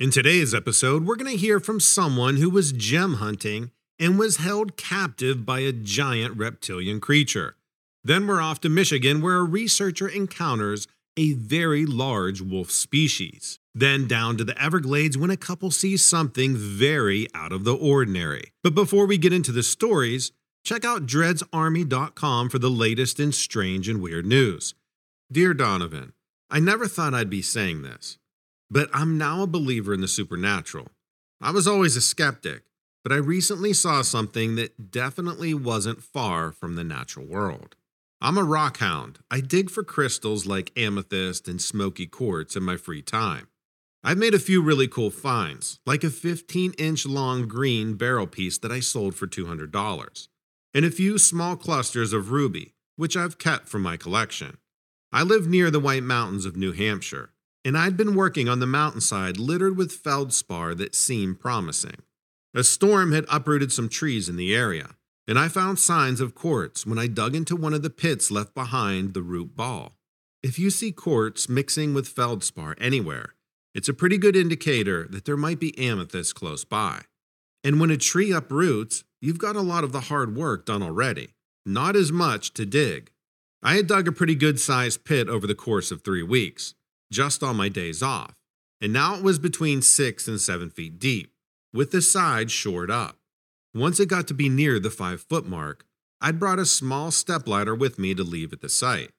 In today's episode, we're going to hear from someone who was gem hunting and was held captive by a giant reptilian creature. Then we're off to Michigan, where a researcher encounters a very large wolf species. Then down to the Everglades when a couple sees something very out of the ordinary. But before we get into the stories, check out dreadsarmy.com for the latest in strange and weird news. Dear Donovan, I never thought I'd be saying this, but I'm now a believer in the supernatural. I was always a skeptic, but I recently saw something that definitely wasn't far from the natural world. I'm a rock hound. I dig for crystals like amethyst and smoky quartz in my free time. I've made a few really cool finds, like a 15 inch long green beryl piece that I sold for $200, and a few small clusters of ruby, which I've kept for my collection. I live near the White Mountains of New Hampshire, and I'd been working on the mountainside littered with feldspar that seemed promising. A storm had uprooted some trees in the area, and I found signs of quartz when I dug into one of the pits left behind the root ball. If you see quartz mixing with feldspar anywhere, it's a pretty good indicator that there might be amethyst close by. And when a tree uproots, you've got a lot of the hard work done already, not as much to dig. I had dug a pretty good sized pit over the course of three weeks, just on my days off, and now it was between six and seven feet deep, with the sides shored up. Once it got to be near the five foot mark, I'd brought a small stepladder with me to leave at the site.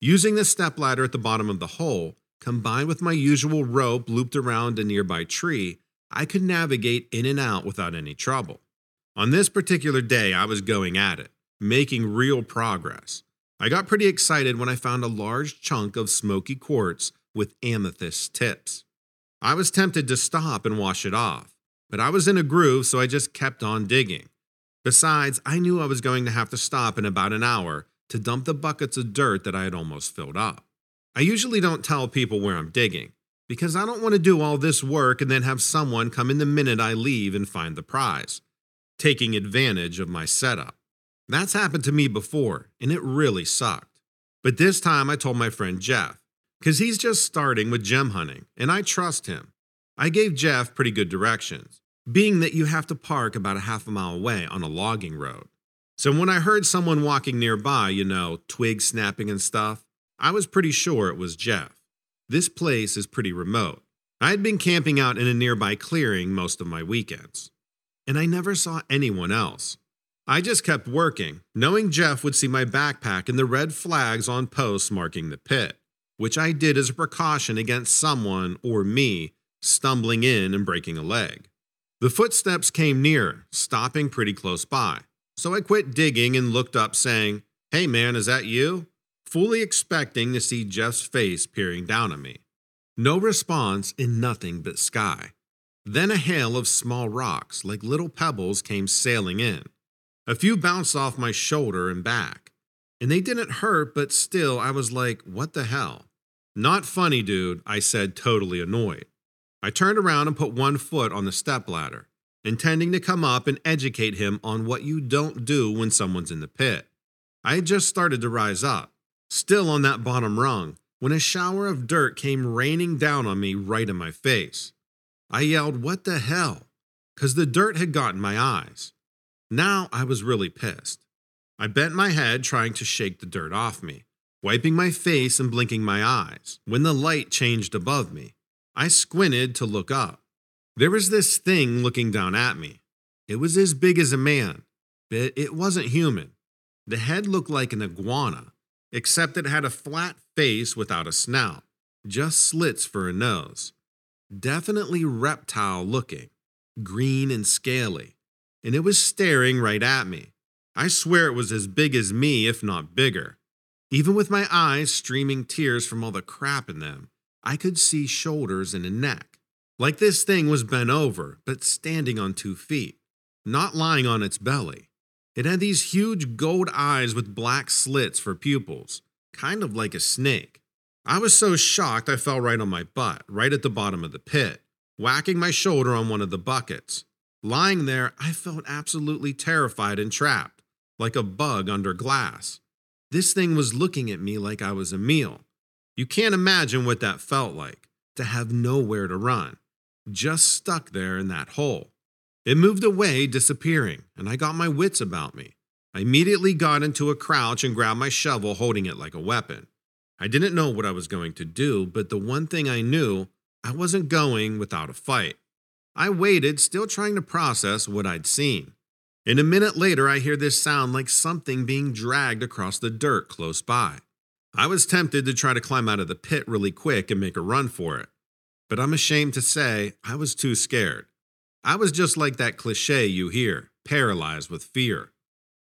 Using the stepladder at the bottom of the hole, combined with my usual rope looped around a nearby tree, I could navigate in and out without any trouble. On this particular day, I was going at it, making real progress. I got pretty excited when I found a large chunk of smoky quartz with amethyst tips. I was tempted to stop and wash it off, but I was in a groove, so I just kept on digging. Besides, I knew I was going to have to stop in about an hour to dump the buckets of dirt that I had almost filled up. I usually don't tell people where I'm digging, because I don't want to do all this work and then have someone come in the minute I leave and find the prize, taking advantage of my setup. That's happened to me before, and it really sucked. But this time I told my friend Jeff, because he's just starting with gem hunting, and I trust him. I gave Jeff pretty good directions, being that you have to park about a half a mile away on a logging road. So when I heard someone walking nearby, you know, twig snapping and stuff, I was pretty sure it was Jeff. This place is pretty remote. I had been camping out in a nearby clearing most of my weekends, and I never saw anyone else. I just kept working, knowing Jeff would see my backpack and the red flags on posts marking the pit, which I did as a precaution against someone or me stumbling in and breaking a leg. The footsteps came near, stopping pretty close by. So I quit digging and looked up, saying, Hey man, is that you? Fully expecting to see Jeff's face peering down at me. No response and nothing but sky. Then a hail of small rocks, like little pebbles, came sailing in. A few bounced off my shoulder and back. And they didn't hurt, but still, I was like, what the hell? Not funny, dude, I said, totally annoyed. I turned around and put one foot on the stepladder, intending to come up and educate him on what you don't do when someone's in the pit. I had just started to rise up, still on that bottom rung, when a shower of dirt came raining down on me right in my face. I yelled, What the hell? Because the dirt had gotten my eyes. Now I was really pissed. I bent my head, trying to shake the dirt off me, wiping my face and blinking my eyes, when the light changed above me. I squinted to look up. There was this thing looking down at me. It was as big as a man, but it wasn't human. The head looked like an iguana, except it had a flat face without a snout, just slits for a nose. Definitely reptile looking, green and scaly, and it was staring right at me. I swear it was as big as me, if not bigger. Even with my eyes streaming tears from all the crap in them, I could see shoulders and a neck. Like this thing was bent over, but standing on two feet, not lying on its belly. It had these huge gold eyes with black slits for pupils, kind of like a snake. I was so shocked I fell right on my butt, right at the bottom of the pit, whacking my shoulder on one of the buckets. Lying there, I felt absolutely terrified and trapped, like a bug under glass. This thing was looking at me like I was a meal. You can't imagine what that felt like to have nowhere to run. just stuck there in that hole. It moved away, disappearing, and I got my wits about me. I immediately got into a crouch and grabbed my shovel, holding it like a weapon. I didn't know what I was going to do, but the one thing I knew, I wasn't going without a fight. I waited, still trying to process what I'd seen. And a minute later, I hear this sound like something being dragged across the dirt close by. I was tempted to try to climb out of the pit really quick and make a run for it. But I'm ashamed to say I was too scared. I was just like that cliche you hear, paralyzed with fear.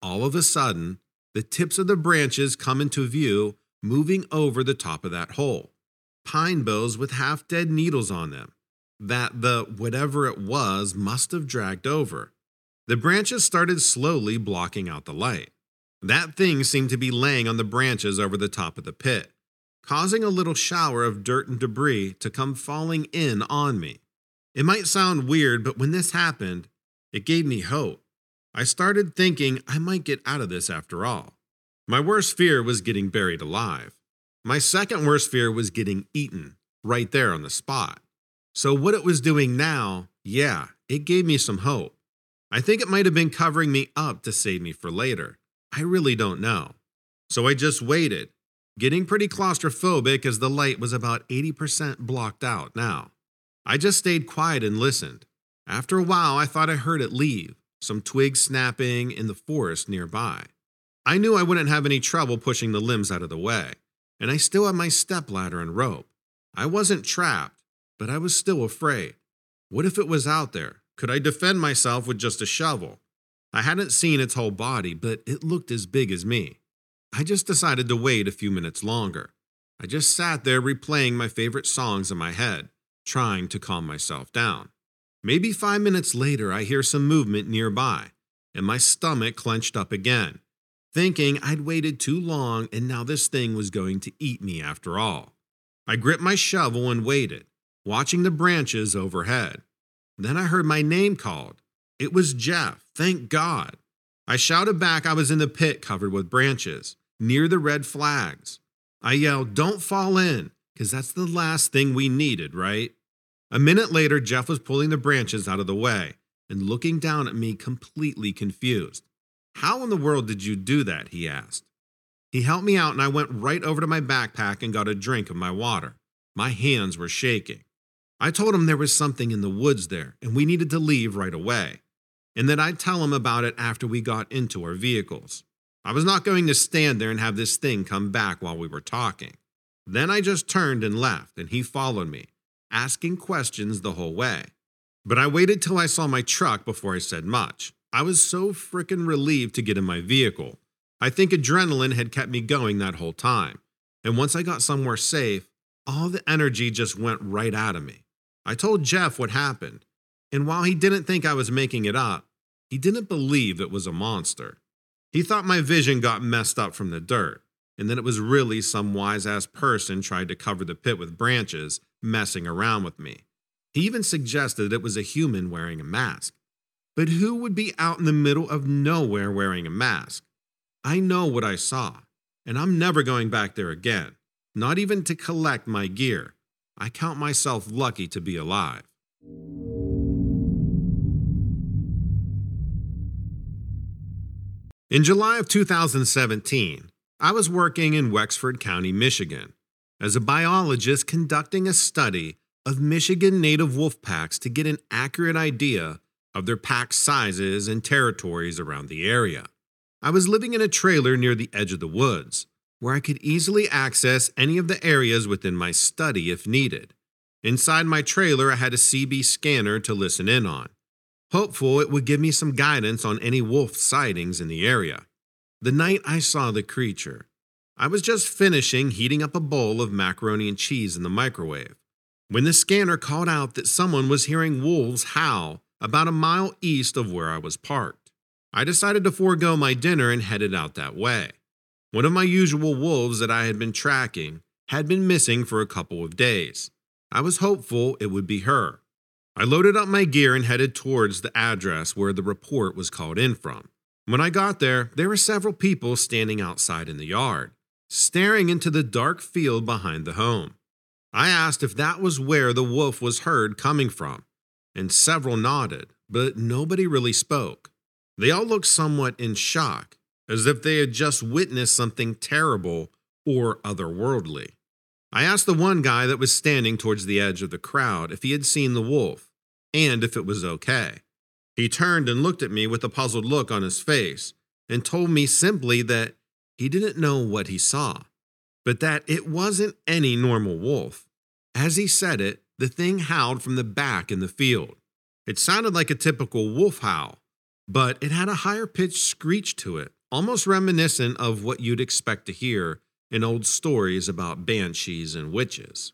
All of a sudden, the tips of the branches come into view, moving over the top of that hole. Pine boughs with half dead needles on them that the whatever it was must have dragged over. The branches started slowly blocking out the light. That thing seemed to be laying on the branches over the top of the pit, causing a little shower of dirt and debris to come falling in on me. It might sound weird, but when this happened, it gave me hope. I started thinking I might get out of this after all. My worst fear was getting buried alive. My second worst fear was getting eaten, right there on the spot. So, what it was doing now, yeah, it gave me some hope. I think it might have been covering me up to save me for later. I really don't know. So I just waited, getting pretty claustrophobic as the light was about 80% blocked out now. I just stayed quiet and listened. After a while, I thought I heard it leave, some twigs snapping in the forest nearby. I knew I wouldn't have any trouble pushing the limbs out of the way, and I still had my stepladder and rope. I wasn't trapped, but I was still afraid. What if it was out there? Could I defend myself with just a shovel? I hadn't seen its whole body, but it looked as big as me. I just decided to wait a few minutes longer. I just sat there replaying my favorite songs in my head, trying to calm myself down. Maybe five minutes later, I hear some movement nearby, and my stomach clenched up again, thinking I'd waited too long and now this thing was going to eat me after all. I gripped my shovel and waited watching the branches overhead. Then I heard my name called. It was Jeff, thank God. I shouted back I was in the pit covered with branches, near the red flags. I yelled, Don't fall in, because that's the last thing we needed, right? A minute later, Jeff was pulling the branches out of the way and looking down at me completely confused. How in the world did you do that? he asked. He helped me out, and I went right over to my backpack and got a drink of my water. My hands were shaking. I told him there was something in the woods there and we needed to leave right away, and that I'd tell him about it after we got into our vehicles. I was not going to stand there and have this thing come back while we were talking. Then I just turned and left, and he followed me, asking questions the whole way. But I waited till I saw my truck before I said much. I was so frickin' relieved to get in my vehicle. I think adrenaline had kept me going that whole time. And once I got somewhere safe, all the energy just went right out of me. I told Jeff what happened, and while he didn't think I was making it up, he didn't believe it was a monster. He thought my vision got messed up from the dirt, and that it was really some wise ass person tried to cover the pit with branches, messing around with me. He even suggested it was a human wearing a mask. But who would be out in the middle of nowhere wearing a mask? I know what I saw, and I'm never going back there again, not even to collect my gear. I count myself lucky to be alive. In July of 2017, I was working in Wexford County, Michigan, as a biologist conducting a study of Michigan native wolf packs to get an accurate idea of their pack sizes and territories around the area. I was living in a trailer near the edge of the woods, where I could easily access any of the areas within my study if needed. Inside my trailer, I had a CB scanner to listen in on. Hopeful it would give me some guidance on any wolf sightings in the area. The night I saw the creature, I was just finishing heating up a bowl of macaroni and cheese in the microwave when the scanner called out that someone was hearing wolves howl about a mile east of where I was parked. I decided to forego my dinner and headed out that way. One of my usual wolves that I had been tracking had been missing for a couple of days. I was hopeful it would be her. I loaded up my gear and headed towards the address where the report was called in from. When I got there, there were several people standing outside in the yard, staring into the dark field behind the home. I asked if that was where the wolf was heard coming from, and several nodded, but nobody really spoke. They all looked somewhat in shock, as if they had just witnessed something terrible or otherworldly. I asked the one guy that was standing towards the edge of the crowd if he had seen the wolf and if it was okay. He turned and looked at me with a puzzled look on his face and told me simply that he didn't know what he saw, but that it wasn't any normal wolf. As he said it, the thing howled from the back in the field. It sounded like a typical wolf howl, but it had a higher pitched screech to it, almost reminiscent of what you'd expect to hear in old stories about banshees and witches.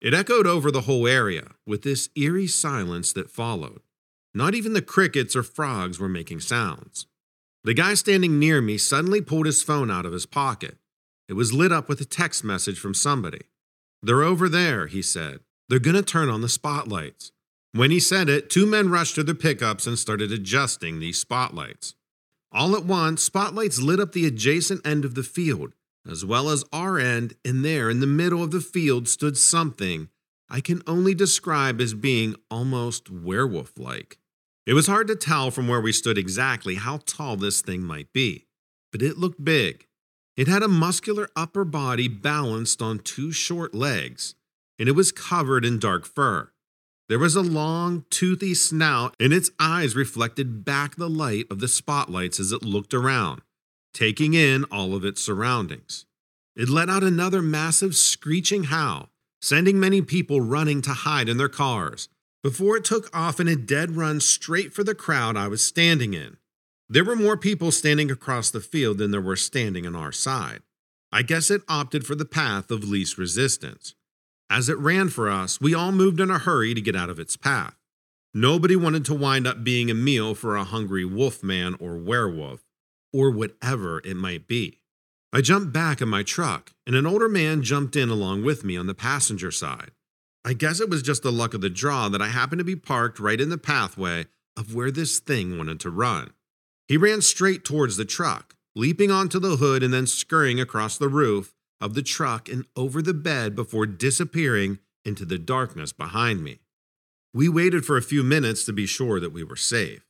It echoed over the whole area with this eerie silence that followed. Not even the crickets or frogs were making sounds. The guy standing near me suddenly pulled his phone out of his pocket. It was lit up with a text message from somebody. They're over there, he said. They're going to turn on the spotlights. When he said it, two men rushed to their pickups and started adjusting these spotlights. All at once, spotlights lit up the adjacent end of the field, as well as our end, and there in the middle of the field stood something I can only describe as being almost werewolf like. It was hard to tell from where we stood exactly how tall this thing might be, but it looked big. It had a muscular upper body balanced on two short legs, and it was covered in dark fur. There was a long, toothy snout, and its eyes reflected back the light of the spotlights as it looked around, taking in all of its surroundings. It let out another massive screeching howl, sending many people running to hide in their cars, before it took off in a dead run straight for the crowd I was standing in. There were more people standing across the field than there were standing on our side. I guess it opted for the path of least resistance. As it ran for us, we all moved in a hurry to get out of its path. Nobody wanted to wind up being a meal for a hungry wolf man or werewolf, or whatever it might be. I jumped back in my truck, and an older man jumped in along with me on the passenger side. I guess it was just the luck of the draw that I happened to be parked right in the pathway of where this thing wanted to run. He ran straight towards the truck, leaping onto the hood and then scurrying across the roof of the truck and over the bed before disappearing into the darkness behind me. We waited for a few minutes to be sure that we were safe.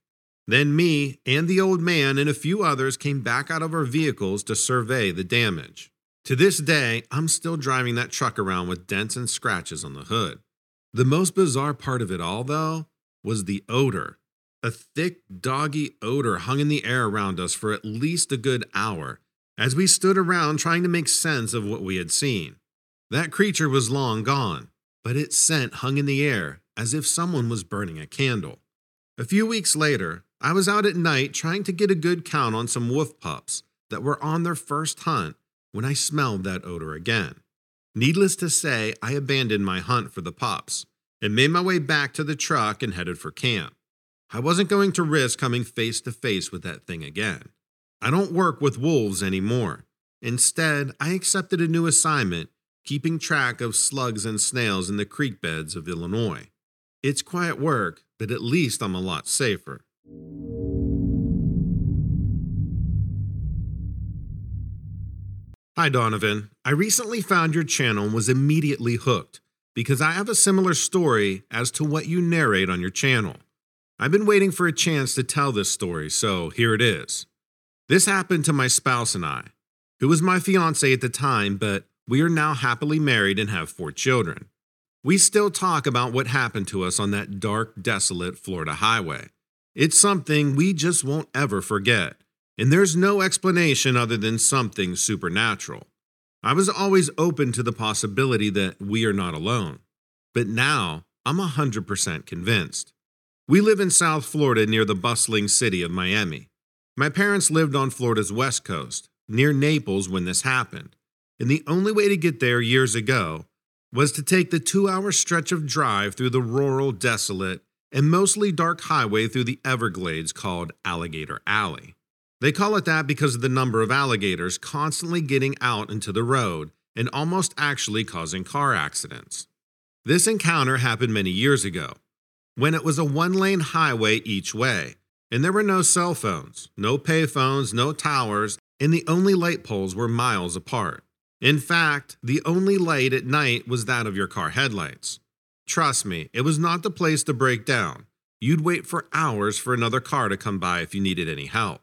Then me and the old man and a few others came back out of our vehicles to survey the damage. To this day, I'm still driving that truck around with dents and scratches on the hood. The most bizarre part of it all, though, was the odor. A thick, doggy odor hung in the air around us for at least a good hour as we stood around trying to make sense of what we had seen. That creature was long gone, but its scent hung in the air as if someone was burning a candle. A few weeks later, I was out at night trying to get a good count on some wolf pups that were on their first hunt when I smelled that odor again. Needless to say, I abandoned my hunt for the pups and made my way back to the truck and headed for camp. I wasn't going to risk coming face to face with that thing again. I don't work with wolves anymore. Instead, I accepted a new assignment keeping track of slugs and snails in the creek beds of Illinois. It's quiet work, but at least I'm a lot safer. Hi, Donovan. I recently found your channel and was immediately hooked because I have a similar story as to what you narrate on your channel. I've been waiting for a chance to tell this story, so here it is. This happened to my spouse and I, who was my fiance at the time, but we are now happily married and have four children. We still talk about what happened to us on that dark, desolate Florida highway. It's something we just won't ever forget, and there's no explanation other than something supernatural. I was always open to the possibility that we are not alone, but now I'm 100% convinced. We live in South Florida near the bustling city of Miami. My parents lived on Florida's west coast, near Naples, when this happened, and the only way to get there years ago was to take the two hour stretch of drive through the rural, desolate, and mostly dark highway through the Everglades called Alligator Alley. They call it that because of the number of alligators constantly getting out into the road and almost actually causing car accidents. This encounter happened many years ago, when it was a one lane highway each way, and there were no cell phones, no payphones, no towers, and the only light poles were miles apart. In fact, the only light at night was that of your car headlights. Trust me, it was not the place to break down. You'd wait for hours for another car to come by if you needed any help.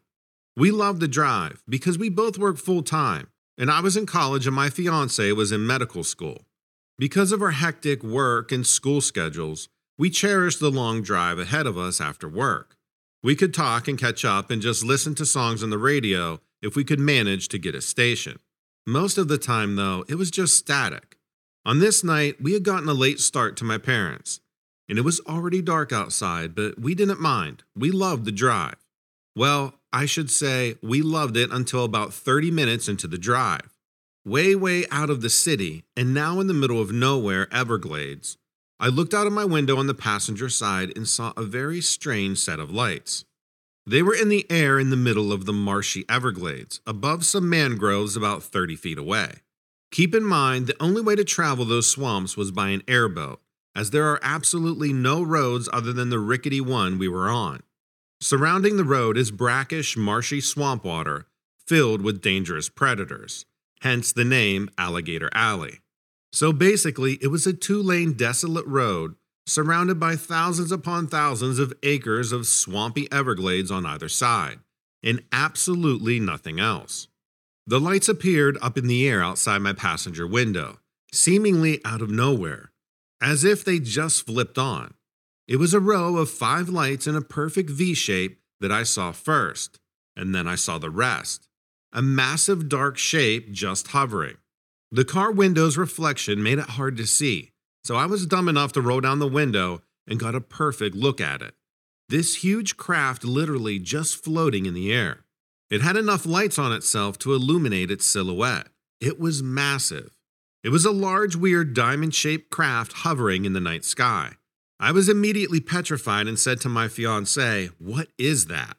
We loved the drive because we both worked full time, and I was in college and my fiance was in medical school. Because of our hectic work and school schedules, we cherished the long drive ahead of us after work. We could talk and catch up and just listen to songs on the radio if we could manage to get a station. Most of the time, though, it was just static. On this night, we had gotten a late start to my parents, and it was already dark outside, but we didn't mind. We loved the drive. Well, I should say we loved it until about 30 minutes into the drive. Way, way out of the city, and now in the middle of nowhere, Everglades, I looked out of my window on the passenger side and saw a very strange set of lights. They were in the air in the middle of the marshy Everglades, above some mangroves about 30 feet away. Keep in mind, the only way to travel those swamps was by an airboat, as there are absolutely no roads other than the rickety one we were on. Surrounding the road is brackish, marshy swamp water filled with dangerous predators, hence the name Alligator Alley. So basically, it was a two lane desolate road surrounded by thousands upon thousands of acres of swampy Everglades on either side, and absolutely nothing else. The lights appeared up in the air outside my passenger window, seemingly out of nowhere, as if they just flipped on. It was a row of five lights in a perfect V shape that I saw first, and then I saw the rest. A massive dark shape just hovering. The car window's reflection made it hard to see, so I was dumb enough to roll down the window and got a perfect look at it. This huge craft literally just floating in the air. It had enough lights on itself to illuminate its silhouette. It was massive. It was a large, weird diamond shaped craft hovering in the night sky. I was immediately petrified and said to my fiance, What is that?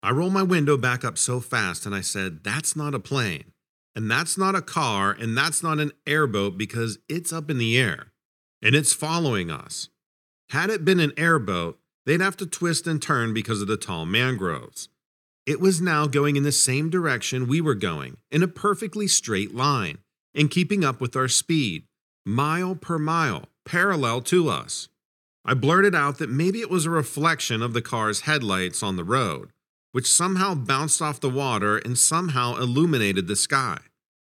I rolled my window back up so fast and I said, That's not a plane, and that's not a car, and that's not an airboat because it's up in the air and it's following us. Had it been an airboat, they'd have to twist and turn because of the tall mangroves. It was now going in the same direction we were going, in a perfectly straight line, and keeping up with our speed, mile per mile, parallel to us. I blurted out that maybe it was a reflection of the car's headlights on the road, which somehow bounced off the water and somehow illuminated the sky.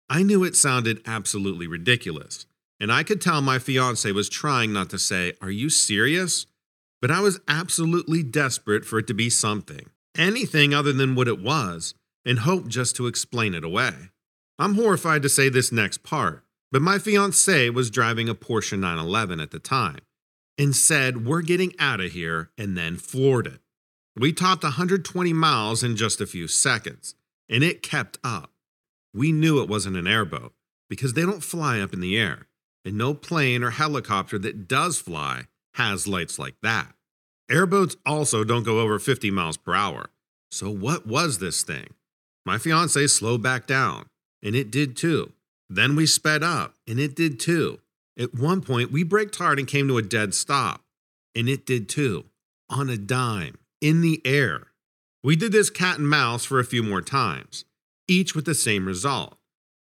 I knew it sounded absolutely ridiculous, and I could tell my fiance was trying not to say, Are you serious? But I was absolutely desperate for it to be something anything other than what it was, and hoped just to explain it away. I'm horrified to say this next part, but my fiance was driving a Porsche 911 at the time and said, We're getting out of here, and then floored it. We topped 120 miles in just a few seconds, and it kept up. We knew it wasn't an airboat because they don't fly up in the air, and no plane or helicopter that does fly has lights like that. Airboats also don't go over 50 miles per hour. So, what was this thing? My fiance slowed back down, and it did too. Then we sped up, and it did too. At one point, we braked hard and came to a dead stop, and it did too, on a dime, in the air. We did this cat and mouse for a few more times, each with the same result.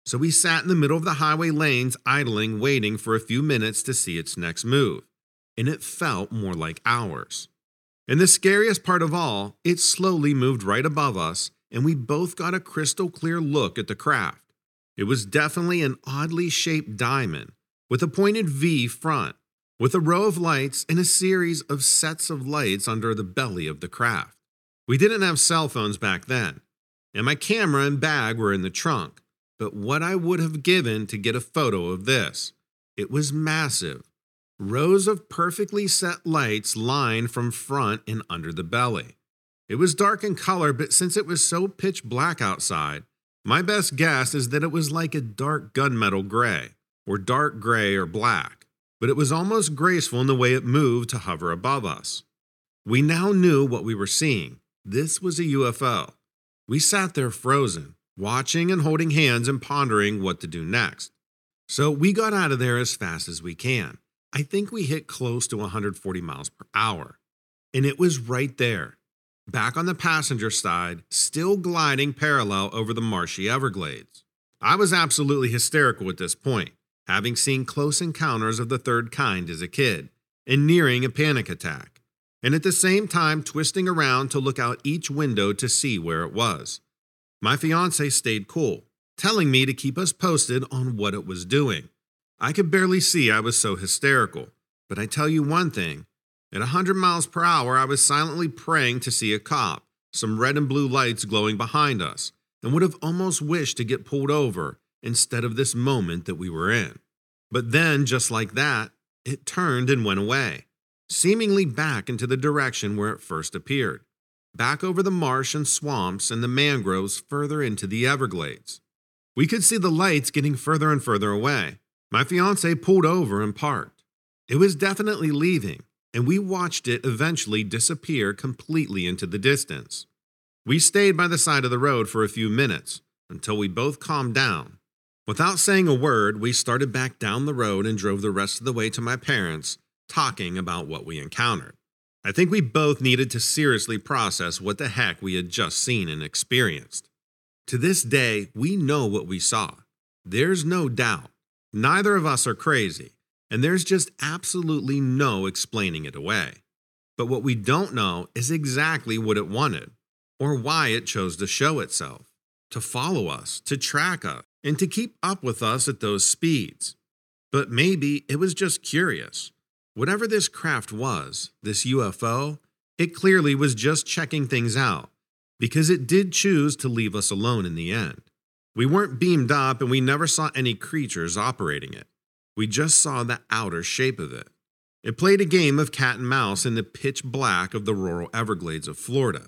So we sat in the middle of the highway lanes, idling, waiting for a few minutes to see its next move, and it felt more like hours. And the scariest part of all, it slowly moved right above us, and we both got a crystal clear look at the craft. It was definitely an oddly shaped diamond, with a pointed V front, with a row of lights and a series of sets of lights under the belly of the craft. We didn't have cell phones back then, and my camera and bag were in the trunk. But what I would have given to get a photo of this. It was massive, rows of perfectly set lights lined from front and under the belly. It was dark in color, but since it was so pitch black outside, my best guess is that it was like a dark gunmetal gray, or dark gray or black, but it was almost graceful in the way it moved to hover above us. We now knew what we were seeing. This was a UFO. We sat there frozen, watching and holding hands and pondering what to do next. So we got out of there as fast as we can. I think we hit close to 140 miles per hour. And it was right there, back on the passenger side, still gliding parallel over the marshy Everglades. I was absolutely hysterical at this point, having seen close encounters of the third kind as a kid, and nearing a panic attack, and at the same time twisting around to look out each window to see where it was. My fiance stayed cool, telling me to keep us posted on what it was doing. I could barely see I was so hysterical, but I tell you one thing at 100 miles per hour, I was silently praying to see a cop, some red and blue lights glowing behind us, and would have almost wished to get pulled over instead of this moment that we were in. But then, just like that, it turned and went away, seemingly back into the direction where it first appeared, back over the marsh and swamps and the mangroves further into the Everglades. We could see the lights getting further and further away. My fiance pulled over and parked. It was definitely leaving, and we watched it eventually disappear completely into the distance. We stayed by the side of the road for a few minutes until we both calmed down. Without saying a word, we started back down the road and drove the rest of the way to my parents, talking about what we encountered. I think we both needed to seriously process what the heck we had just seen and experienced. To this day, we know what we saw. There's no doubt. Neither of us are crazy and there's just absolutely no explaining it away. But what we don't know is exactly what it wanted, or why it chose to show itself, to follow us, to track us, and to keep up with us at those speeds. But maybe it was just curious. Whatever this craft was, this UFO, it clearly was just checking things out, because it did choose to leave us alone in the end. We weren't beamed up and we never saw any creatures operating it. We just saw the outer shape of it. It played a game of cat and mouse in the pitch black of the rural Everglades of Florida.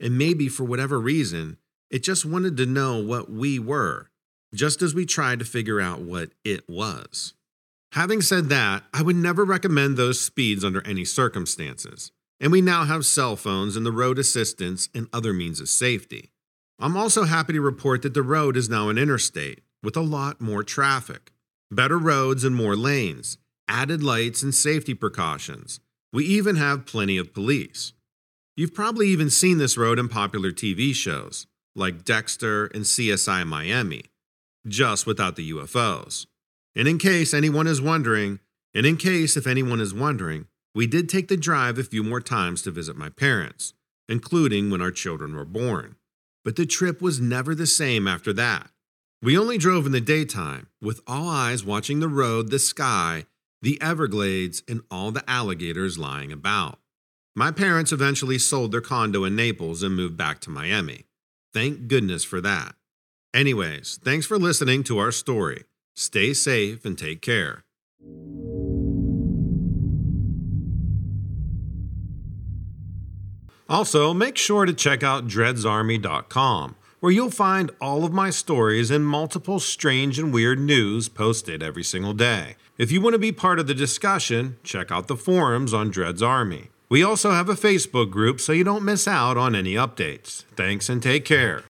And maybe for whatever reason, it just wanted to know what we were, just as we tried to figure out what it was. Having said that, I would never recommend those speeds under any circumstances, and we now have cell phones and the road assistance and other means of safety. I'm also happy to report that the road is now an interstate with a lot more traffic better roads and more lanes, added lights and safety precautions. We even have plenty of police. You've probably even seen this road in popular TV shows like Dexter and CSI Miami, just without the UFOs. And in case anyone is wondering, and in case if anyone is wondering, we did take the drive a few more times to visit my parents, including when our children were born. But the trip was never the same after that. We only drove in the daytime, with all eyes watching the road, the sky, the Everglades, and all the alligators lying about. My parents eventually sold their condo in Naples and moved back to Miami. Thank goodness for that. Anyways, thanks for listening to our story. Stay safe and take care. Also, make sure to check out dreadsarmy.com where you'll find all of my stories and multiple strange and weird news posted every single day. If you want to be part of the discussion, check out the forums on Dread's Army. We also have a Facebook group so you don't miss out on any updates. Thanks and take care.